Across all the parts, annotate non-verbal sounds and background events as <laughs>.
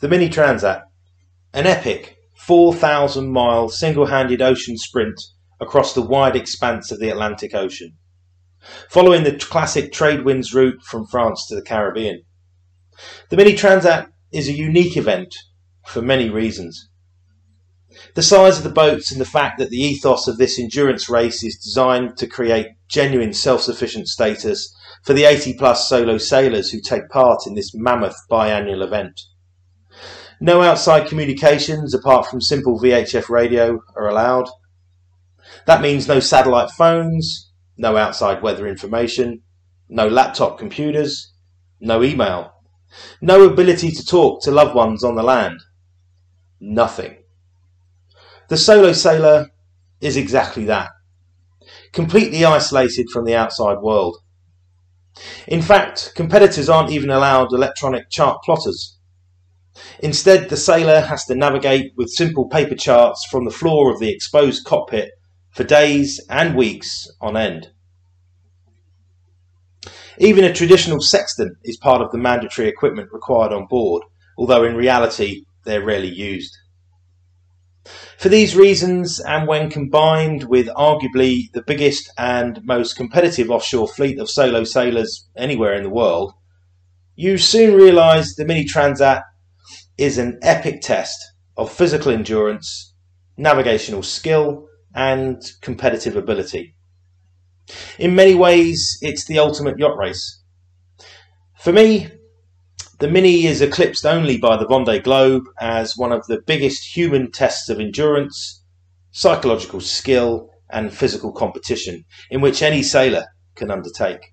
The Mini Transat, an epic 4,000 mile single handed ocean sprint across the wide expanse of the Atlantic Ocean, following the classic trade winds route from France to the Caribbean. The Mini Transat is a unique event for many reasons. The size of the boats and the fact that the ethos of this endurance race is designed to create genuine self sufficient status for the 80 plus solo sailors who take part in this mammoth biannual event. No outside communications apart from simple VHF radio are allowed. That means no satellite phones, no outside weather information, no laptop computers, no email, no ability to talk to loved ones on the land. Nothing. The solo sailor is exactly that completely isolated from the outside world. In fact, competitors aren't even allowed electronic chart plotters. Instead, the sailor has to navigate with simple paper charts from the floor of the exposed cockpit for days and weeks on end. Even a traditional sextant is part of the mandatory equipment required on board, although in reality they're rarely used. For these reasons, and when combined with arguably the biggest and most competitive offshore fleet of solo sailors anywhere in the world, you soon realise the Mini Transat is an epic test of physical endurance, navigational skill, and competitive ability. In many ways, it's the ultimate yacht race. For me, the Mini is eclipsed only by the Vendée Globe as one of the biggest human tests of endurance, psychological skill, and physical competition in which any sailor can undertake.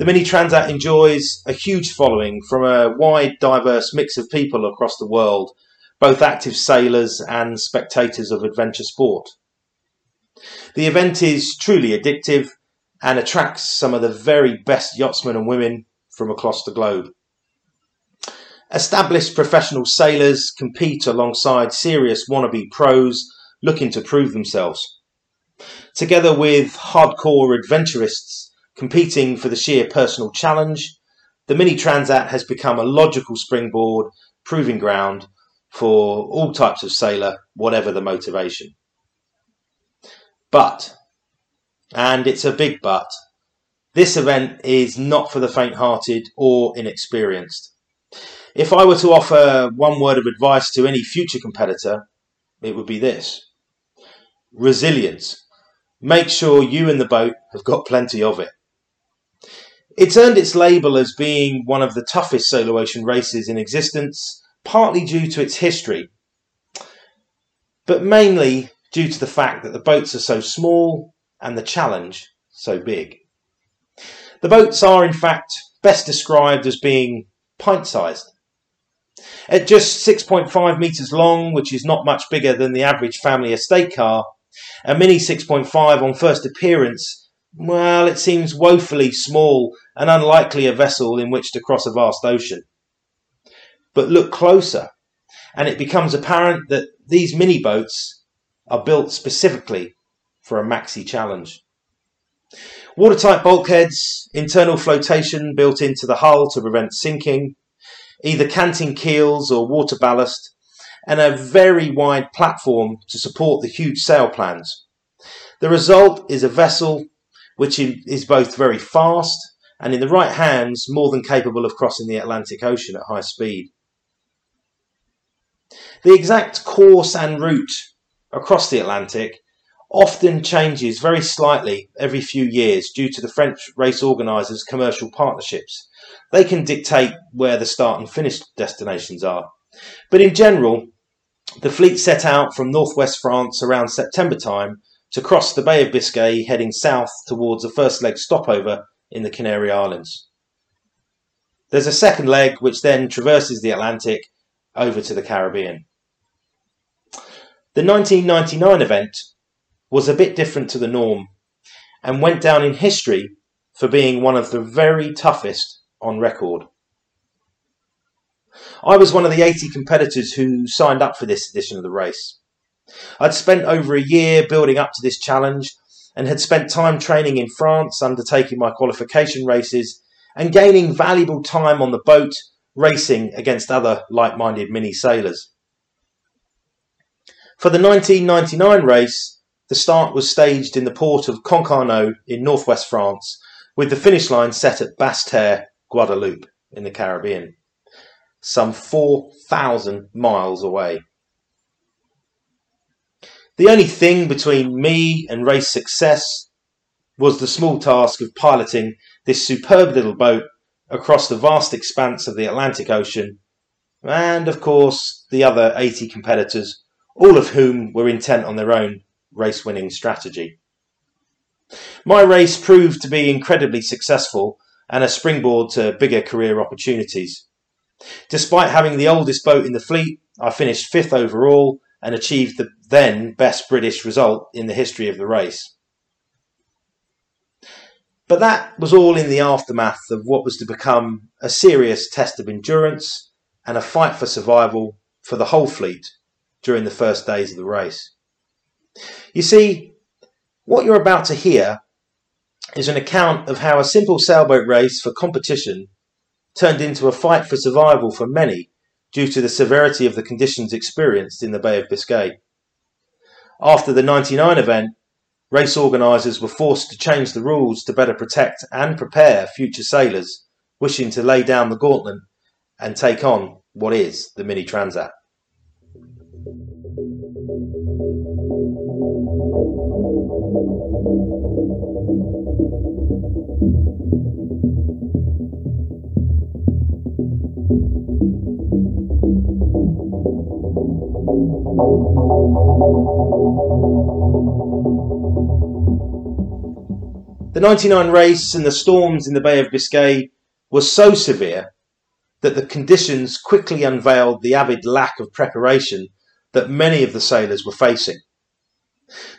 The Mini Transat enjoys a huge following from a wide, diverse mix of people across the world, both active sailors and spectators of adventure sport. The event is truly addictive and attracts some of the very best yachtsmen and women from across the globe. Established professional sailors compete alongside serious wannabe pros looking to prove themselves. Together with hardcore adventurists competing for the sheer personal challenge, the Mini Transat has become a logical springboard, proving ground for all types of sailor, whatever the motivation. But, and it's a big but, this event is not for the faint hearted or inexperienced. If I were to offer one word of advice to any future competitor, it would be this resilience. Make sure you and the boat have got plenty of it. It's earned its label as being one of the toughest solo ocean races in existence, partly due to its history, but mainly due to the fact that the boats are so small and the challenge so big. The boats are, in fact, best described as being pint sized. At just 6.5 metres long, which is not much bigger than the average family estate car, a Mini 6.5 on first appearance well, it seems woefully small and unlikely a vessel in which to cross a vast ocean. But look closer, and it becomes apparent that these mini boats are built specifically for a maxi challenge. Watertight bulkheads, internal flotation built into the hull to prevent sinking, either canting keels or water ballast, and a very wide platform to support the huge sail plans. The result is a vessel which is both very fast and in the right hands more than capable of crossing the Atlantic Ocean at high speed. The exact course and route across the Atlantic often changes very slightly every few years due to the French race organisers' commercial partnerships. They can dictate where the start and finish destinations are. But in general, the fleet set out from northwest France around September time to cross the Bay of Biscay heading south towards the first leg stopover in the Canary Islands. There's a second leg which then traverses the Atlantic over to the Caribbean. The 1999 event was a bit different to the norm and went down in history for being one of the very toughest on record. I was one of the 80 competitors who signed up for this edition of the race. I'd spent over a year building up to this challenge and had spent time training in France, undertaking my qualification races, and gaining valuable time on the boat racing against other like minded mini sailors. For the 1999 race, the start was staged in the port of Concarneau in northwest France, with the finish line set at Basse-Terre, Guadeloupe, in the Caribbean, some 4,000 miles away. The only thing between me and race success was the small task of piloting this superb little boat across the vast expanse of the Atlantic Ocean, and of course the other 80 competitors, all of whom were intent on their own race winning strategy. My race proved to be incredibly successful and a springboard to bigger career opportunities. Despite having the oldest boat in the fleet, I finished fifth overall and achieved the then best British result in the history of the race. But that was all in the aftermath of what was to become a serious test of endurance and a fight for survival for the whole fleet during the first days of the race. You see, what you're about to hear is an account of how a simple sailboat race for competition turned into a fight for survival for many due to the severity of the conditions experienced in the Bay of Biscay. After the 99 event, race organisers were forced to change the rules to better protect and prepare future sailors wishing to lay down the gauntlet and take on what is the Mini Transat. The 99 race and the storms in the Bay of Biscay were so severe that the conditions quickly unveiled the avid lack of preparation that many of the sailors were facing.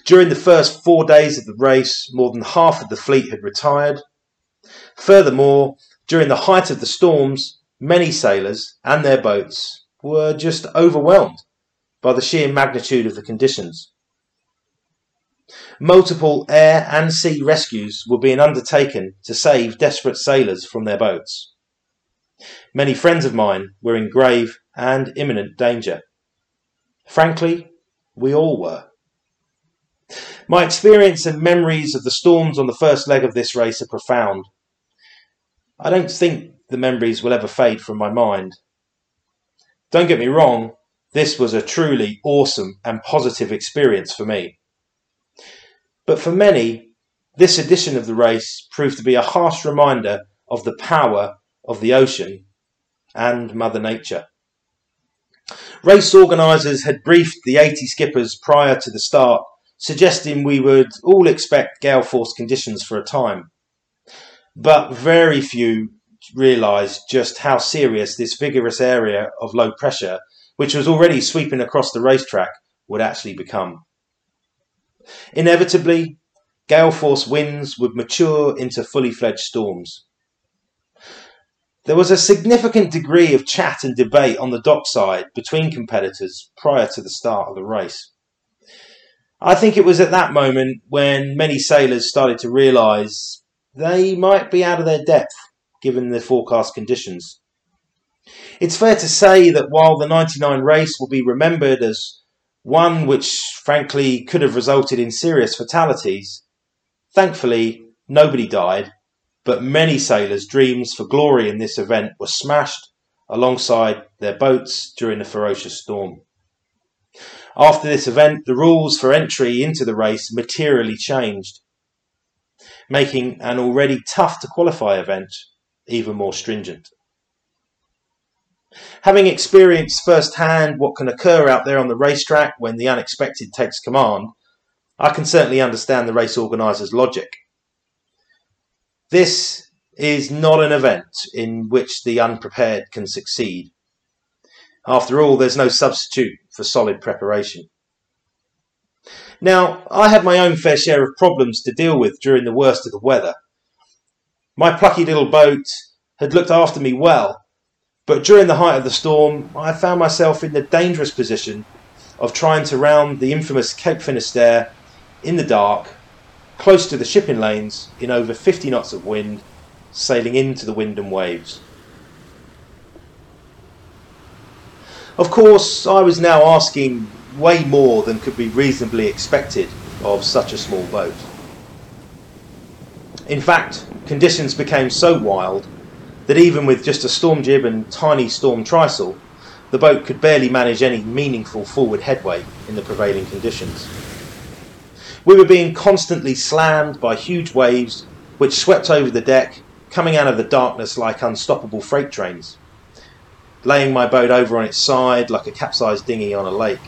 During the first four days of the race, more than half of the fleet had retired. Furthermore, during the height of the storms, many sailors and their boats were just overwhelmed by the sheer magnitude of the conditions. Multiple air and sea rescues were being undertaken to save desperate sailors from their boats. Many friends of mine were in grave and imminent danger. Frankly, we all were. My experience and memories of the storms on the first leg of this race are profound. I don't think the memories will ever fade from my mind. Don't get me wrong, this was a truly awesome and positive experience for me. But for many, this edition of the race proved to be a harsh reminder of the power of the ocean and Mother Nature. Race organisers had briefed the 80 skippers prior to the start, suggesting we would all expect gale force conditions for a time. But very few realised just how serious this vigorous area of low pressure, which was already sweeping across the racetrack, would actually become. Inevitably, gale force winds would mature into fully fledged storms. There was a significant degree of chat and debate on the dockside between competitors prior to the start of the race. I think it was at that moment when many sailors started to realise they might be out of their depth given the forecast conditions. It's fair to say that while the 99 race will be remembered as one which frankly could have resulted in serious fatalities, thankfully nobody died, but many sailors' dreams for glory in this event were smashed alongside their boats during the ferocious storm. After this event, the rules for entry into the race materially changed, making an already tough to qualify event even more stringent. Having experienced firsthand what can occur out there on the racetrack when the unexpected takes command, I can certainly understand the race organiser's logic. This is not an event in which the unprepared can succeed. After all, there's no substitute for solid preparation. Now, I had my own fair share of problems to deal with during the worst of the weather. My plucky little boat had looked after me well, but during the height of the storm, I found myself in the dangerous position of trying to round the infamous Cape Finisterre in the dark, close to the shipping lanes, in over 50 knots of wind, sailing into the wind and waves. Of course, I was now asking way more than could be reasonably expected of such a small boat. In fact, conditions became so wild that even with just a storm jib and tiny storm trysail, the boat could barely manage any meaningful forward headway in the prevailing conditions. We were being constantly slammed by huge waves which swept over the deck, coming out of the darkness like unstoppable freight trains, laying my boat over on its side like a capsized dinghy on a lake.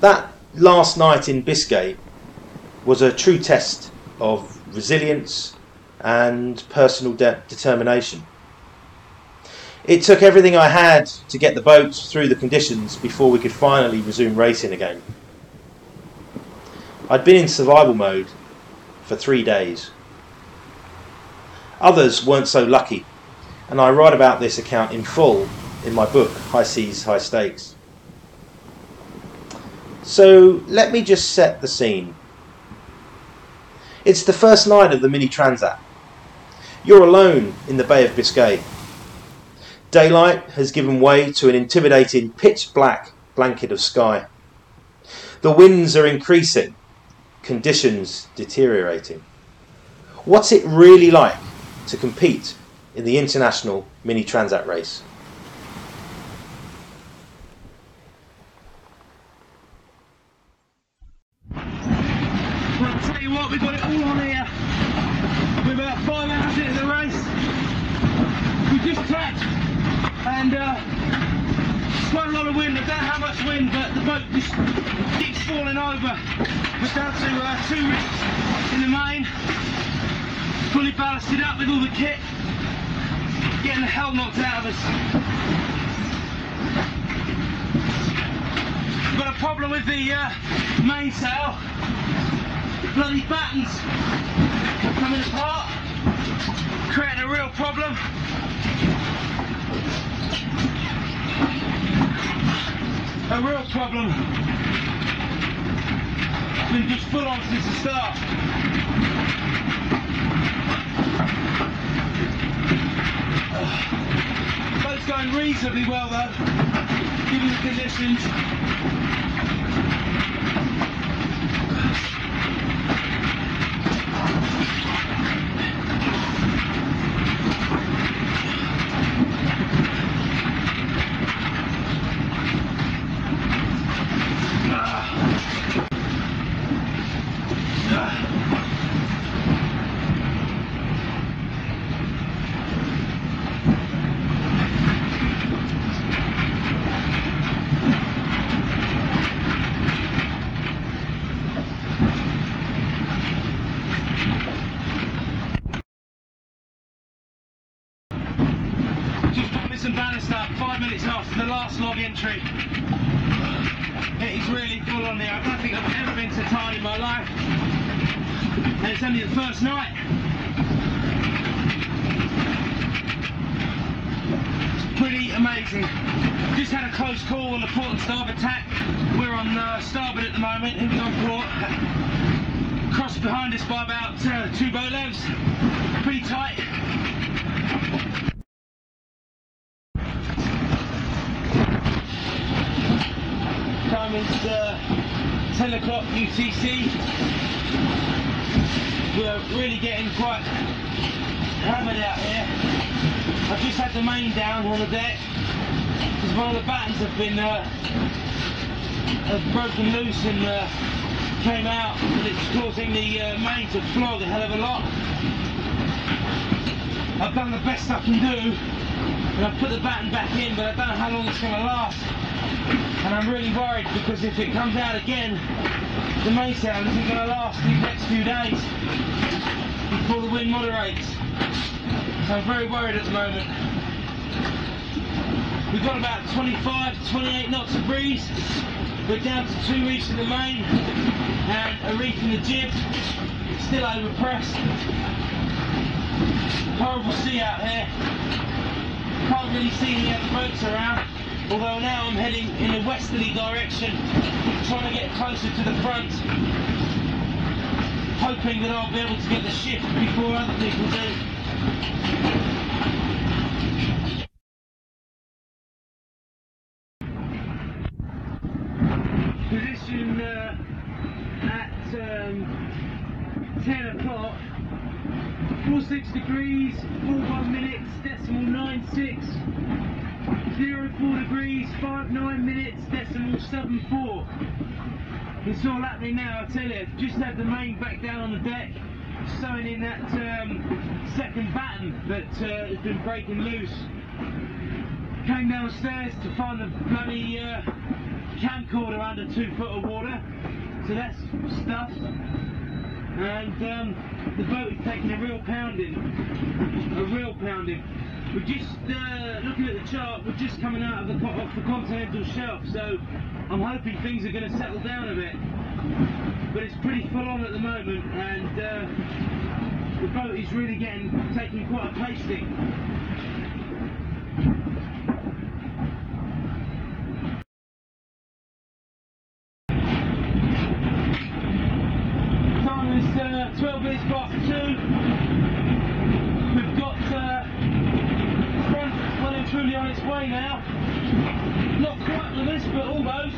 That last night in Biscay was a true test of resilience and personal de- determination. It took everything I had to get the boat through the conditions before we could finally resume racing again. I'd been in survival mode for three days. Others weren't so lucky, and I write about this account in full in my book, High Seas, High Stakes. So let me just set the scene. It's the first night of the Mini Transat. You're alone in the Bay of Biscay. Daylight has given way to an intimidating pitch black blanket of sky. The winds are increasing, conditions deteriorating. What's it really like to compete in the international mini transat race? Well, I'll tell you what, we've got it all on here. We're about five hours into the race. We just tacked, and uh, quite a lot of wind. I don't know how much wind, but the boat just keeps falling over. We're down to uh, two reefs in the main, fully ballasted up with all the kit, getting the hell knocked out of us. We've got a problem with the uh, mainsail bloody battens coming apart, creating a real problem. A real problem. Been just full on since the start. Boat's going reasonably well though, given the conditions. Just got this and ballast up five minutes after the last log entry. It is really full on there. I don't think I've ever been so tired in my life. And it's. It's pretty amazing. Just had a close call on the port and starboard tack. We're on uh, starboard at the moment. He on port. Crossed behind us by about uh, two lengths. Pretty tight. Time is uh, 10 o'clock UTC. Really getting quite hammered out here. I've just had the main down on the deck because one of the battens have been uh, broken loose and uh, came out and it's causing the uh, main to flog a hell of a lot. I've done the best I can do and I've put the batten back in but I don't know how long it's going to last. And I'm really worried because if it comes out again, the mainsail isn't going to last these next few days before the wind moderates. So I'm very worried at the moment. We've got about 25 to 28 knots of breeze. We're down to two reefs in the main and a reef in the jib. Still overpressed. Horrible sea out here. Can't really see any other boats around. Although now I'm heading in a westerly direction, trying to get closer to the front, hoping that I'll be able to get the shift before other people do. position uh, at um, 10 o'clock. 46 degrees, 41 minutes, decimal nine 96. 04 degrees, 59 minutes, decimal 74. It's all happening now, I tell you. Just had the main back down on the deck, sewing in that um, second batten that uh, has been breaking loose. Came downstairs to find the bloody uh, camcorder under two foot of water, so that's stuff. And um, the boat is taking a real pounding, a real pounding. We're just uh, looking at the chart. We're just coming out of the off the continental shelf, so I'm hoping things are going to settle down a bit. But it's pretty full on at the moment, and uh, the boat is really getting taking quite a pasting. Time is uh, 12 minutes past two. We've got uh, front well and truly on its way now. Not quite the list, but almost.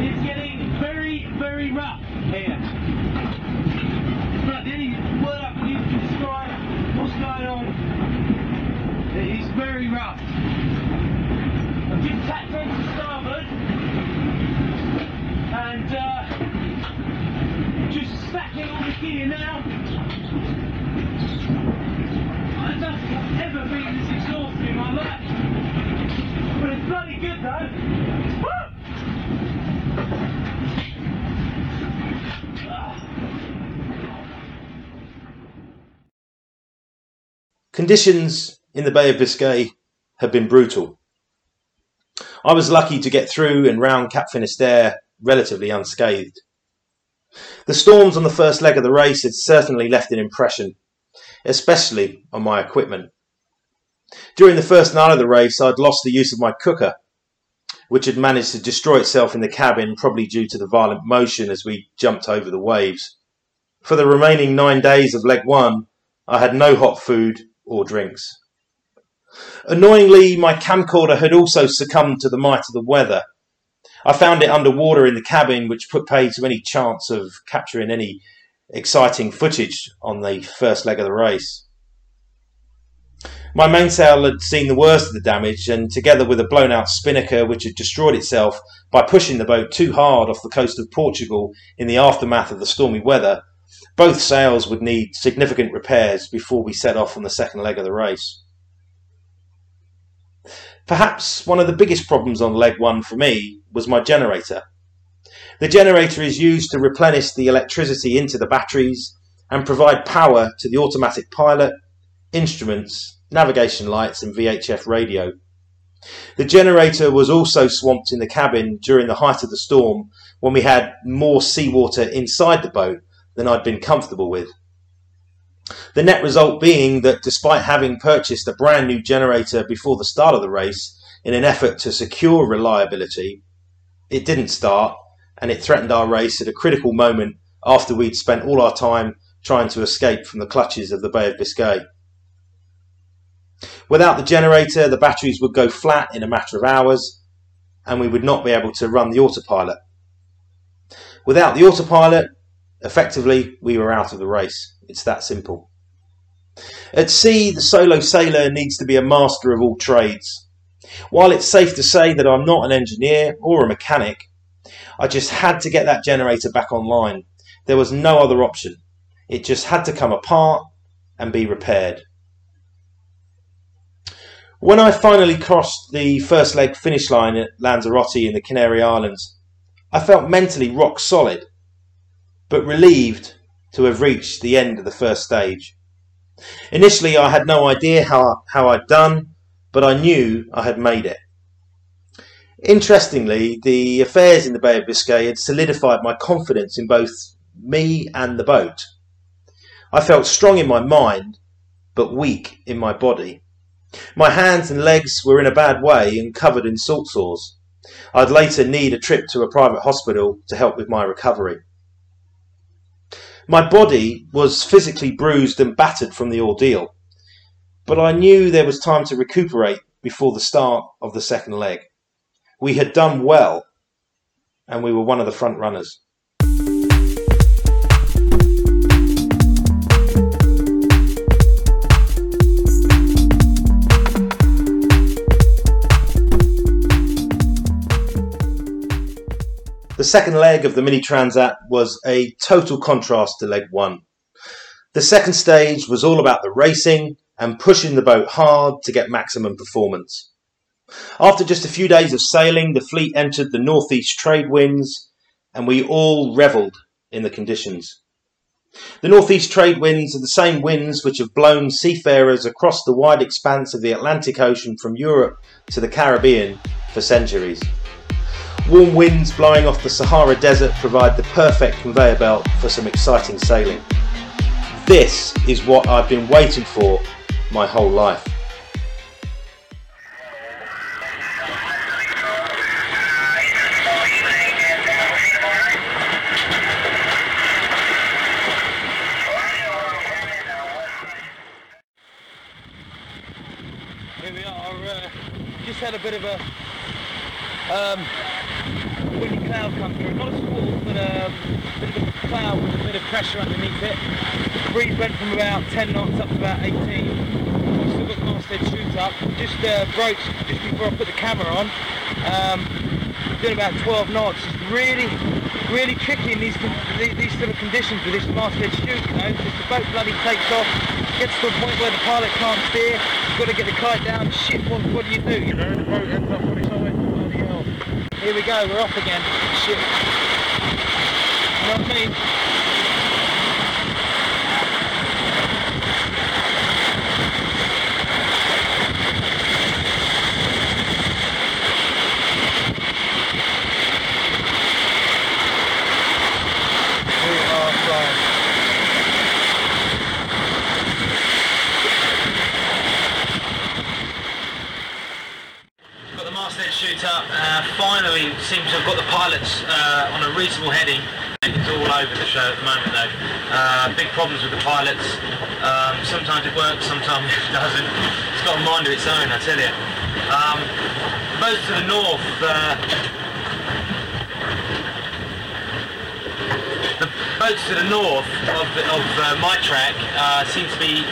It's getting very, very rough here. But the only word I can use to describe what's going on, it is very rough. I've just tapped onto starboard and uh, just stacking all the gear now. I don't think I've ever been this exhausted in my life. But it's bloody good though. Woo! Conditions in the Bay of Biscay have been brutal. I was lucky to get through and round Cap Finisterre relatively unscathed. The storms on the first leg of the race had certainly left an impression, especially on my equipment. During the first night of the race, I'd lost the use of my cooker, which had managed to destroy itself in the cabin, probably due to the violent motion as we jumped over the waves. For the remaining nine days of leg one, I had no hot food or drinks. Annoyingly, my camcorder had also succumbed to the might of the weather. I found it underwater in the cabin, which put pay to any chance of capturing any exciting footage on the first leg of the race. My mainsail had seen the worst of the damage, and together with a blown out spinnaker which had destroyed itself by pushing the boat too hard off the coast of Portugal in the aftermath of the stormy weather, both sails would need significant repairs before we set off on the second leg of the race. Perhaps one of the biggest problems on leg one for me was my generator. The generator is used to replenish the electricity into the batteries and provide power to the automatic pilot, instruments, navigation lights, and VHF radio. The generator was also swamped in the cabin during the height of the storm when we had more seawater inside the boat than I'd been comfortable with. The net result being that despite having purchased a brand new generator before the start of the race in an effort to secure reliability, it didn't start and it threatened our race at a critical moment after we'd spent all our time trying to escape from the clutches of the Bay of Biscay. Without the generator, the batteries would go flat in a matter of hours and we would not be able to run the autopilot. Without the autopilot, effectively, we were out of the race. It's that simple. At sea, the solo sailor needs to be a master of all trades. While it's safe to say that I'm not an engineer or a mechanic, I just had to get that generator back online. There was no other option. It just had to come apart and be repaired. When I finally crossed the first leg finish line at Lanzarote in the Canary Islands, I felt mentally rock solid, but relieved to have reached the end of the first stage. Initially, I had no idea how, how I'd done, but I knew I had made it. Interestingly, the affairs in the Bay of Biscay had solidified my confidence in both me and the boat. I felt strong in my mind, but weak in my body. My hands and legs were in a bad way and covered in salt sores. I'd later need a trip to a private hospital to help with my recovery. My body was physically bruised and battered from the ordeal, but I knew there was time to recuperate before the start of the second leg. We had done well and we were one of the front runners. The second leg of the Mini Transat was a total contrast to leg one. The second stage was all about the racing and pushing the boat hard to get maximum performance. After just a few days of sailing, the fleet entered the northeast trade winds and we all revelled in the conditions. The northeast trade winds are the same winds which have blown seafarers across the wide expanse of the Atlantic Ocean from Europe to the Caribbean for centuries. Warm winds blowing off the Sahara Desert provide the perfect conveyor belt for some exciting sailing. This is what I've been waiting for my whole life. Here we are, uh, just had a bit of a um, windy cloud come through. Not a squall, but um, a bit of a cloud with a bit of pressure underneath it. Breeze went from about 10 knots up to about 18. We've still got masthead chutes up. Just uh, broke just before I put the camera on. Um, doing about 12 knots. It's really, really tricky in these these, sort of conditions with this masthead chute, you know, the boat bloody takes off, gets to a point where the pilot can't steer, you've got to get the kite down, shit, what, what do you do, you know? The boat ends up on its own, bloody hell. Here we go, we're off again. Shit. You know what I mean? We are flying. Got the masthead chute up. Uh, finally, seems to have got the pilots uh, on a reasonable heading. It's all over the show at the moment, though. Uh, big problems with the pilots. Um, sometimes it works, sometimes <laughs> it doesn't. It's got a mind of its own, I tell you. Um, both to the north, uh, the boats to the north of, of uh, my track uh, seem to be,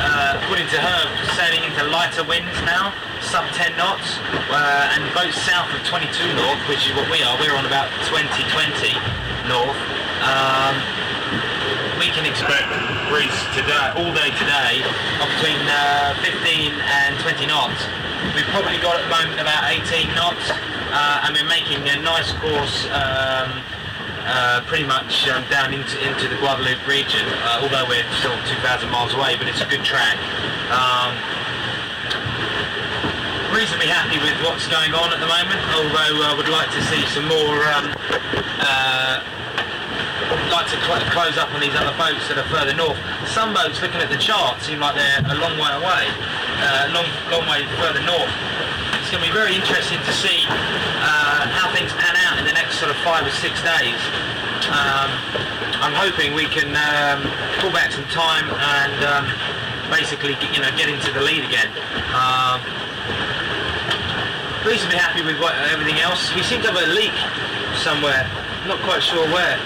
uh, according to her, sailing into lighter winds now, sub 10 knots, uh, and boats south of 22 north, which is what we are, we're on about 2020 north. Um, we can expect breeze today, all day today, of between uh, 15 and 20 knots. We've probably got at the moment about 18 knots, uh, and we're making a nice course um, uh, pretty much um, down into, into the Guadeloupe region, uh, although we're still 2,000 miles away, but it's a good track. Um, reasonably happy with what's going on at the moment, although I would like to see some more, um, uh, like to cl- close up on these other boats that are further north. Some boats, looking at the chart, seem like they're a long way away, uh, long, long way further north. It's going to be very interesting to see uh, how things pan out in the next sort of five or six days. Um, I'm hoping we can um, pull back some time and um, basically, get, you know, get into the lead again. Um, reasonably happy with what, everything else. We seem to have a leak somewhere. Not quite sure where.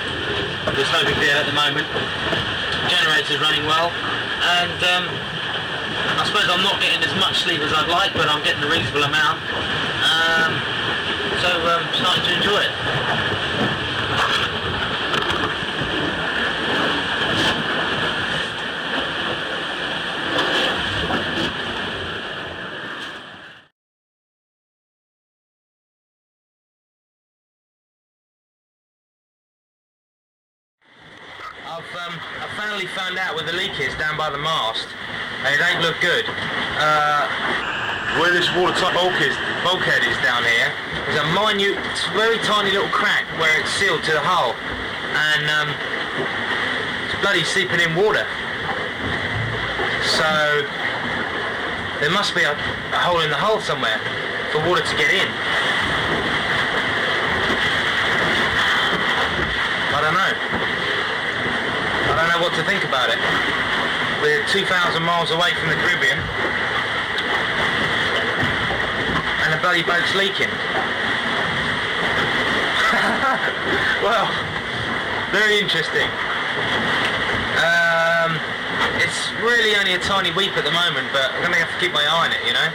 There's no big deal at the moment. Generator's running well, and um, I suppose I'm not getting as much sleep as I'd like, but I'm getting a reasonable amount. Um, so um, starting to enjoy it. I've, um, I finally found out where the leak is down by the mast. and It ain't look good. Uh, where this watertight bulkhead, bulkhead is down here, there's a minute, very tiny little crack where it's sealed to the hull. And um, it's bloody seeping in water. So there must be a, a hole in the hull somewhere for water to get in. I don't know. I don't what to think about it. We're 2,000 miles away from the Caribbean, and the bloody boat's leaking. <laughs> well, very interesting. Um, it's really only a tiny weep at the moment, but I'm gonna have to keep my eye on it, you know.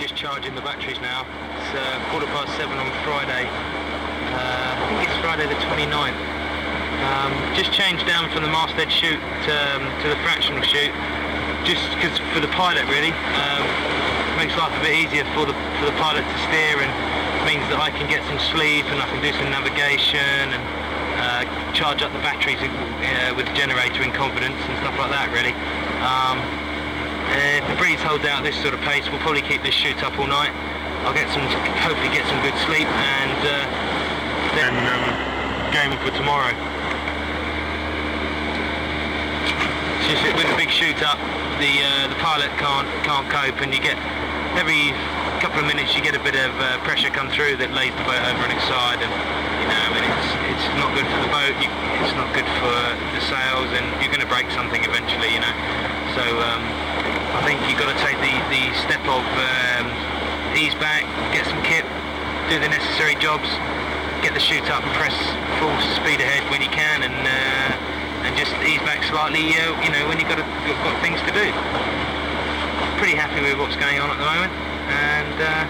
Just charging the batteries now. It's uh, quarter past seven on Friday. Uh, I think it's Friday the 29th. Um, just changed down from the masthead chute um, to the fractional chute, just because for the pilot really. Um, makes life a bit easier for the for the pilot to steer and means that I can get some sleep and I can do some navigation and uh, charge up the batteries uh, with the generator in confidence and stuff like that really. Um, if the breeze holds out this sort of pace, we'll probably keep this chute up all night. I'll get some, hopefully get some good sleep and uh, then um, game for tomorrow. Just with a big chute up, the uh, the pilot can't can't cope, and you get every couple of minutes you get a bit of uh, pressure come through that lays the boat over on its side, and you know, it's it's not good for the boat. You, it's not good for the sails, and you're going to break something eventually, you know. So um, I think you've got to take the the step of um, ease back, get some kit, do the necessary jobs, get the chute up and press full speed ahead when you can, and uh, just ease back slightly, uh, you know, when you've got, a, got things to do. Pretty happy with what's going on at the moment, and uh,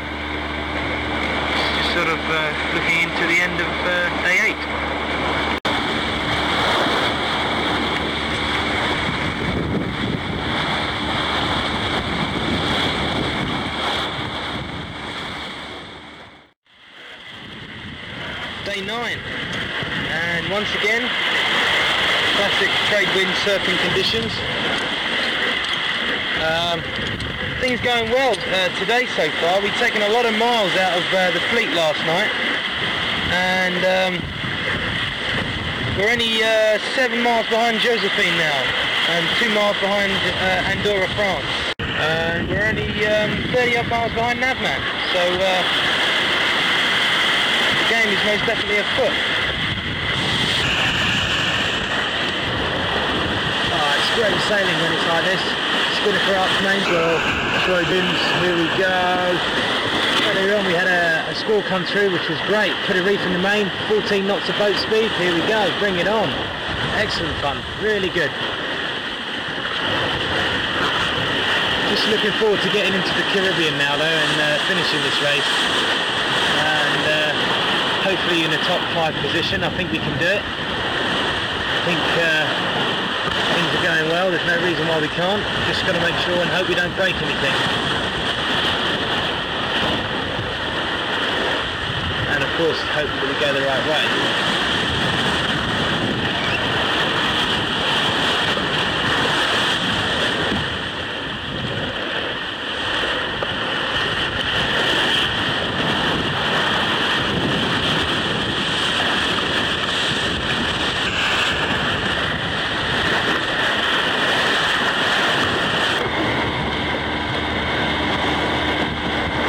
just sort of uh, looking into the end of uh, day eight. Day nine, and once again, classic trade wind surfing conditions. Um, things going well uh, today so far. We've taken a lot of miles out of uh, the fleet last night, and um, we're only uh, seven miles behind Josephine now, and two miles behind uh, Andorra, France. And we're only um, 30 odd miles behind Navman, so uh, the game is most definitely afoot. Oh, it's great sailing when it's like this. Spinnaker up, Mainswell, Troy Bins, here we go. Earlier on we had a, a squall come through which was great. Put a reef in the main, 14 knots of boat speed, here we go, bring it on. Excellent fun, really good. Just looking forward to getting into the Caribbean now though and uh, finishing this race. And uh, hopefully in a top five position, I think we can do it. I think uh, There's no reason why we can't. Just got to make sure and hope we don't break anything. And of course, hope that we go the right way.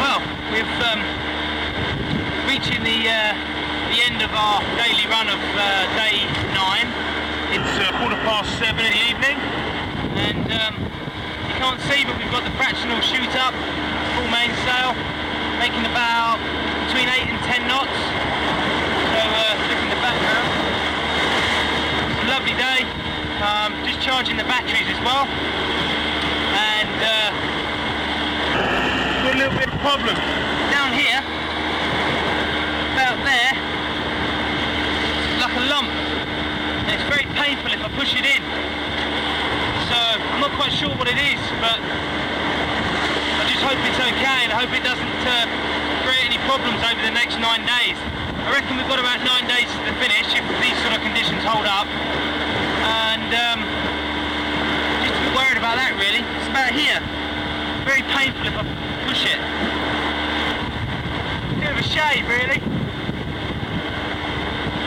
Well, we've um, reaching the uh, the end of our daily run of uh, day nine. It's uh, quarter past seven in the evening, and um, you can't see, but we've got the fractional chute up, full mainsail, making about between eight and ten knots. So uh, look in the background. It's a lovely day. Just charging the batteries as well, and. Uh, got a little bit of a problem. Down here, about there, like a lump. And it's very painful if I push it in. So I'm not quite sure what it is, but I just hope it's okay and I hope it doesn't uh, create any problems over the next nine days. I reckon we've got about nine days to the finish if these sort of conditions hold up. And um, about that really. It's about here. Very painful if I push it. Bit of a shave really.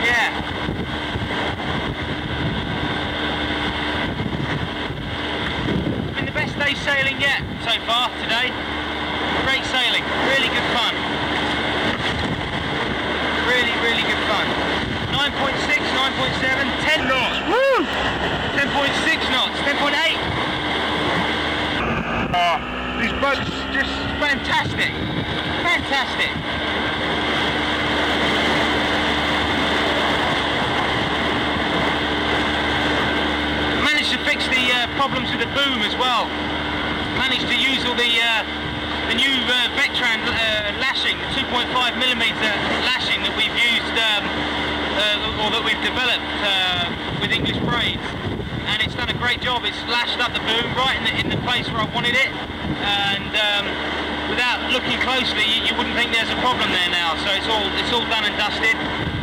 Yeah. Been the best day sailing yet so far today. Great sailing, really good fun. Really, really good fun. 9.6, 9.7, 10 knots. Woo! 10.6 knots, 10.8. Uh, these boats just fantastic, fantastic. Managed to fix the uh, problems with the boom as well. Managed to use all the uh, the new uh, Vectran uh, lashing, 2.5 millimeter lashing that we've used um, uh, or that we've developed with English braids great job. It slashed up the boom right in the, in the place where I wanted it. And um, without looking closely, you, you wouldn't think there's a problem there now. So it's all, it's all done and dusted.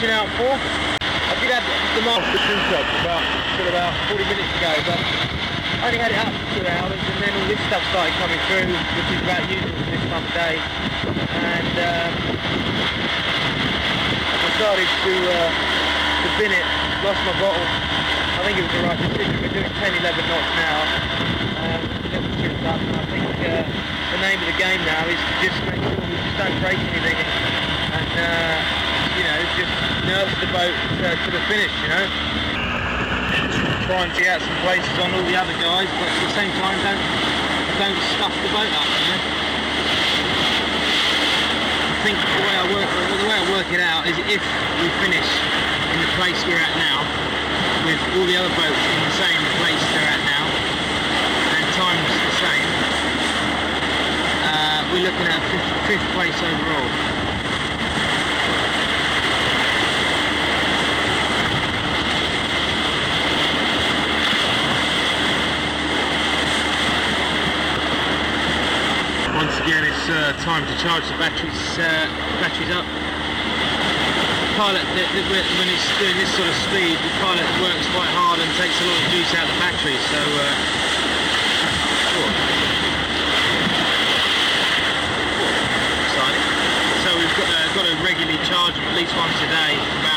compartilhar um pouco. finish, you know. Try and get out some places on all the other guys, but at the same time, don't, don't stuff the boat up, you know. I think the way I work, the way I work it out is if we finish in the place we're at now, with all the other boats in the same place they're at now, and times the same, uh, we're looking at fifth, fifth place overall. it's uh, time to charge the batteries uh, batteries up. The pilot, the, the, when it's doing this sort of speed, the pilot works quite hard and takes a lot of juice out of the battery. So. Uh, so we've got, uh, got to regularly charge them at least once a day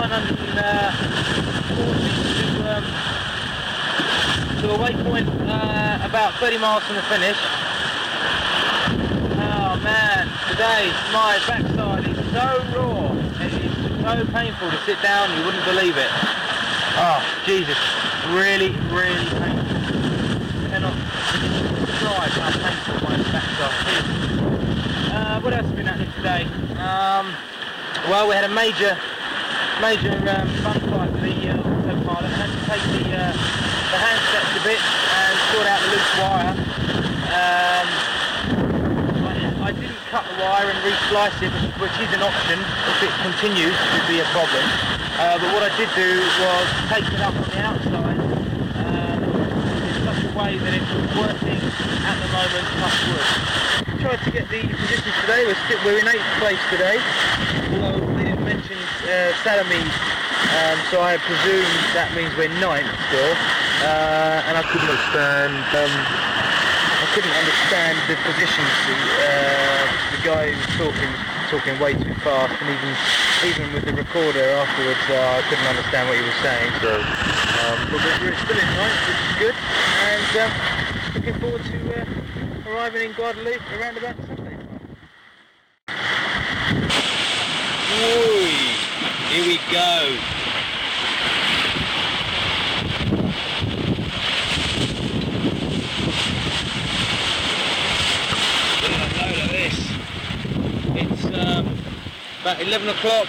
gone uh, on to, um, to a waypoint uh, about 30 miles from the finish. Oh man, today my backside is so raw, it is so painful to sit down, you wouldn't believe it. Oh, Jesus, really, really painful. Cannot how painful my backside is. Uh, what else has been happening today? Um, well, we had a major major um, bump fight for the uh, autopilot. I had to take the, uh, the handsets a bit and sort out the loose wire. Um, I, didn't cut the wire and re-slice it, which, is an option if it continues to be a problem. Uh, but what I did do was take it up on the outside um, in such a way that it was working at the moment touch wood. Tried to get the position today, we're, still, we're in 8th place today, although uh, um, so I presume that means we're ninth still. Uh, and I couldn't understand. Um, I couldn't understand the position. The, uh, the guy was talking talking way too fast, and even even with the recorder afterwards, uh, I couldn't understand what he was saying. So, um, but we're still in ninth, which is good, and um, looking forward to uh, arriving in Guadeloupe around about Sunday. Whoa here we go. um, about 11 o'clock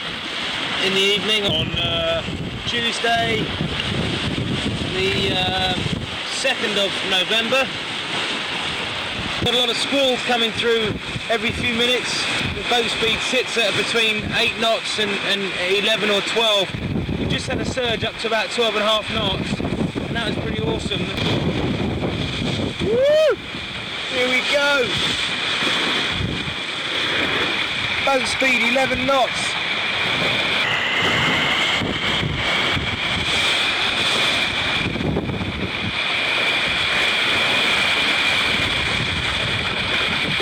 in the evening on uh, Tuesday, the uh, 2nd of November. Got a lot of squalls coming through every few minutes. The boat speed sits at between 8 knots and, and 11 or 12. We just had a surge up to about 12 and a half knots, and that was pretty awesome. Woo! Here we go! Boat speed 11 knots.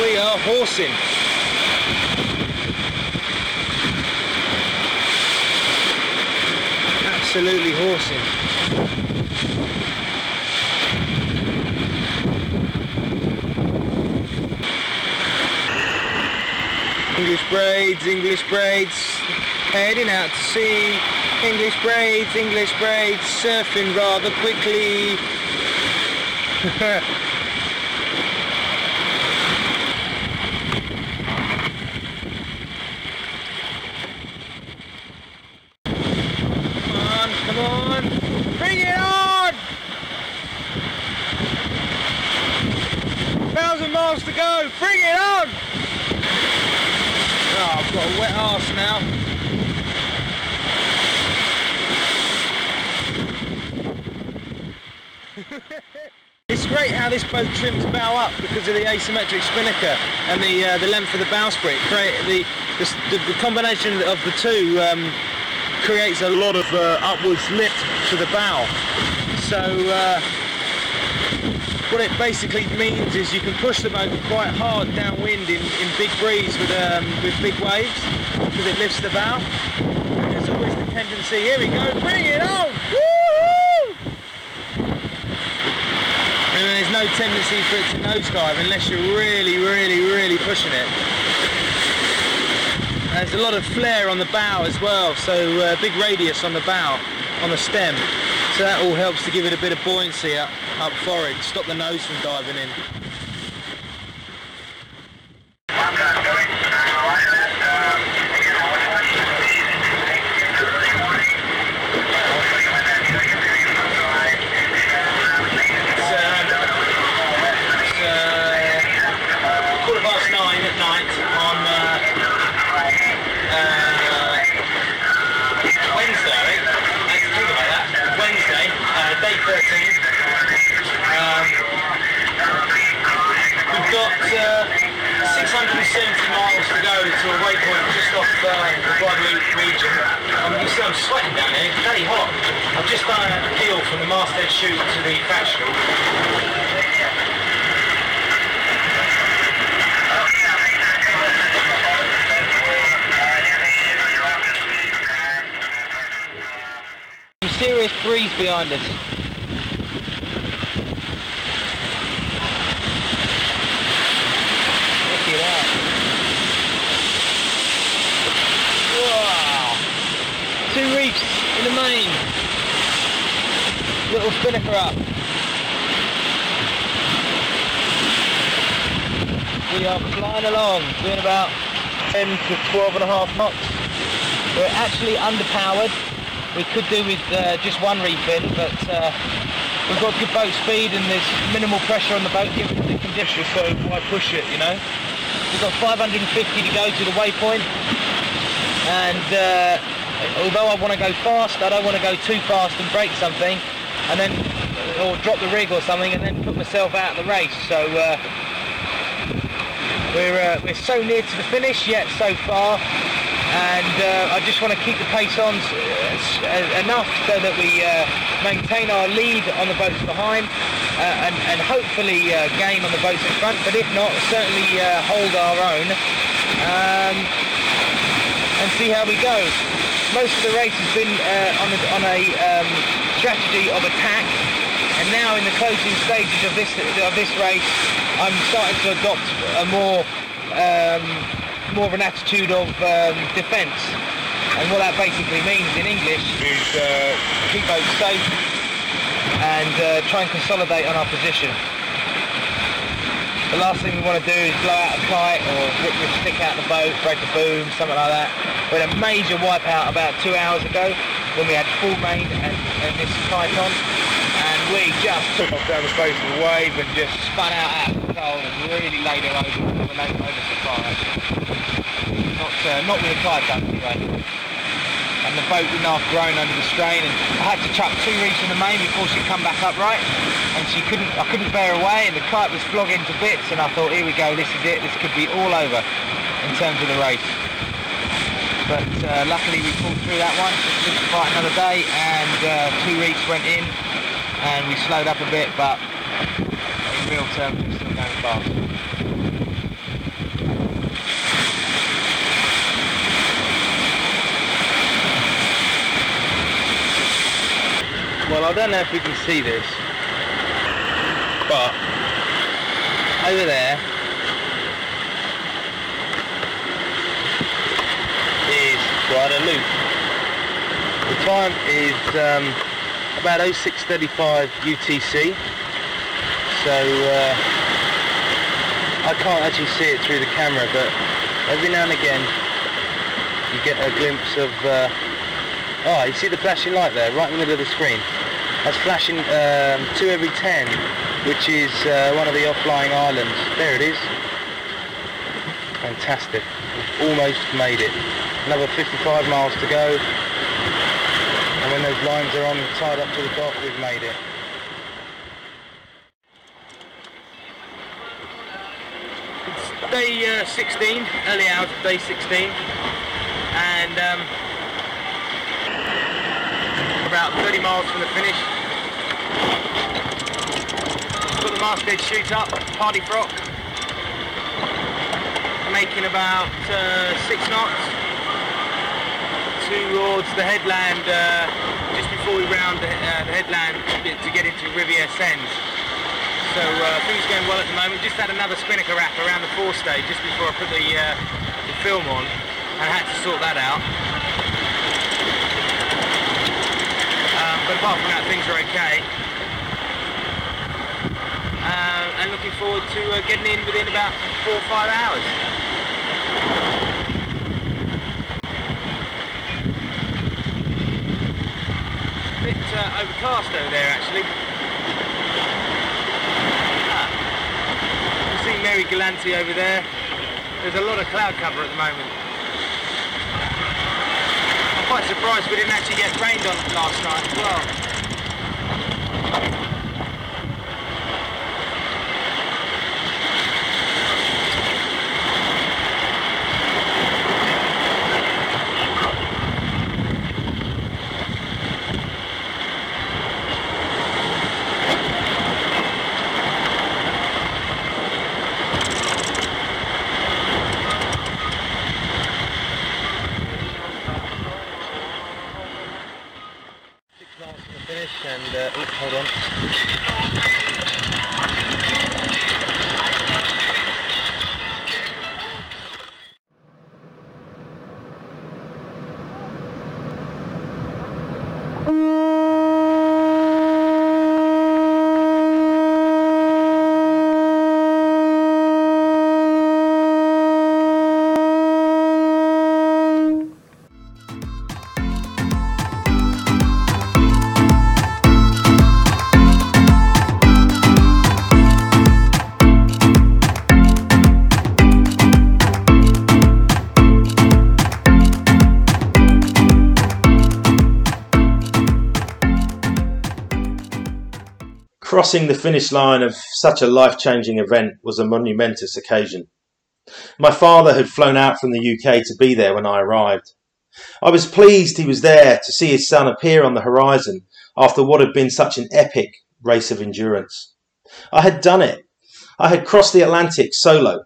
We are horsing. Absolutely horsing. English braids, English braids, heading out to sea. English braids, English braids, surfing rather quickly. <laughs> Come on, come on. Bring it on! Thousand miles to go. Bring it on! Oh, I've got a wet arse now. <laughs> It's great how this boat trims bow up because of the asymmetric spinnaker and the uh, the length of the bowsprit. Create the the, the, combination of the two um, creates a lot of uh, upwards lift to the bow. So uh, what it basically means is you can push the boat quite hard downwind in, in big breeze with um, with big waves because it lifts the bow. There's always the tendency. Here we go. Bring it on! And there's no tendency for it to nosedive unless you're really, really, really pushing it. There's a lot of flare on the bow as well, so uh, big radius on the bow, on the stem. So that all helps to give it a bit of buoyancy up, up forward, stop the nose from diving in. Got uh, 670 miles to go to a waypoint just off uh, the Guadeloupe region. Um, you see I'm sweating down here, it's bloody hot. I've just done a keel from the masthead chute to the. Some serious breeze behind us. Look at that. Wow. Two reefs in the main. Little spinnaker up. We are flying along, doing about 10 to 12 and a half knots. We're actually underpowered. We could do with uh, just one reef in, but uh, we've got good boat speed and there's minimal pressure on the boat given the conditions, so why push it, you know? We've got 550 to go to the waypoint, and uh, although I want to go fast, I don't want to go too fast and break something, and then or drop the rig or something, and then put myself out of the race. So uh, we're uh, we're so near to the finish yet so far. and uh, I just want to keep the pace on uh, enough so that we uh, maintain our lead on the boats behind uh, and, and, hopefully gain on the boats in front, but if not, certainly hold our own um, and see how we go. Most of the race has been on, a, on a um, strategy of attack and now in the closing stages of this of this race I'm starting to adopt a more um, more of an attitude of um, defence. And what that basically means in English is uh, keep boats safe and uh, try and consolidate on our position. The last thing we want to do is blow out a kite or rip the stick out the boat, break a boom, something like that. We had a major wipeout about two hours ago when we had full main and, and this kite on and we just took off down the face of the wave and just spun out out of control and really laid it over, over, over surprise. Not, uh, not with a kite anyway. And the boat didn't half grown under the strain and I had to chuck two reefs in the main before she'd come back upright and she couldn't, I couldn't bear away and the kite was flogging to bits and I thought here we go, this is it, this could be all over in terms of the race. But uh, luckily we pulled through that one, just to fight another day and uh, two reefs went in and we slowed up a bit but in real terms we're still going fast. Well I don't know if we can see this but over there is Guadeloupe. The time is um, about 0635 UTC so uh, I can't actually see it through the camera but every now and again you get a glimpse of uh, oh you see the flashing light there right in the middle of the screen? That's flashing um, 2 every 10 which is uh, one of the off-lying islands. There it is. Fantastic. We've almost made it another 55 miles to go and when those lines are on tied up to the dock, we've made it. It's day uh, 16, early hours of day 16, and um, about 30 miles from the finish. Got the masthead chute up, party frock, making about uh, six knots towards the headland uh, just before we round the, uh, the headland to get into Riviere Sens. So uh, things going well at the moment. Just had another spinnaker wrap around the forestay just before I put the, uh, the film on and had to sort that out. Um, but apart from that, things are okay. Uh, and looking forward to getting in within about four or five hours. Uh, overcast over there actually. Ah. You see Marie-Galante over there. There's a lot of cloud cover at the moment. I'm quite surprised we didn't actually get rained on last night as well. Crossing the finish line of such a life changing event was a monumentous occasion. My father had flown out from the UK to be there when I arrived. I was pleased he was there to see his son appear on the horizon after what had been such an epic race of endurance. I had done it. I had crossed the Atlantic solo,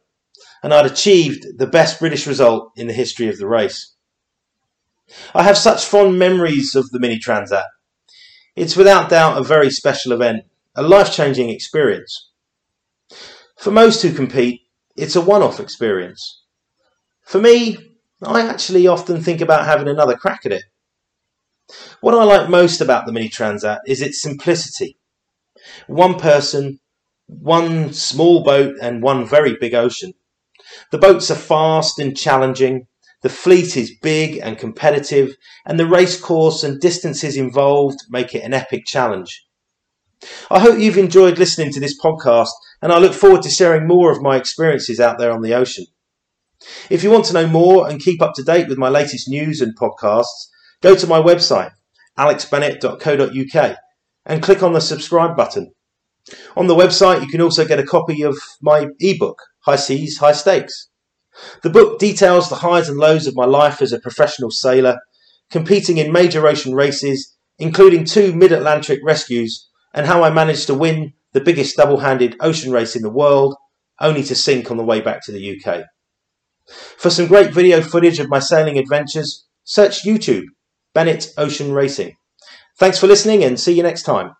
and I'd achieved the best British result in the history of the race. I have such fond memories of the Mini Transat. It's without doubt a very special event, a life changing experience. For most who compete, it's a one off experience. For me, I actually often think about having another crack at it. What I like most about the Mini Transat is its simplicity. One person, one small boat, and one very big ocean. The boats are fast and challenging, the fleet is big and competitive, and the race course and distances involved make it an epic challenge. I hope you've enjoyed listening to this podcast, and I look forward to sharing more of my experiences out there on the ocean. If you want to know more and keep up to date with my latest news and podcasts, go to my website, alexbennett.co.uk, and click on the subscribe button. On the website, you can also get a copy of my ebook, High Seas, High Stakes. The book details the highs and lows of my life as a professional sailor, competing in major ocean races, including two mid Atlantic rescues, and how I managed to win the biggest double handed ocean race in the world, only to sink on the way back to the UK. For some great video footage of my sailing adventures, search YouTube Bennett Ocean Racing. Thanks for listening and see you next time.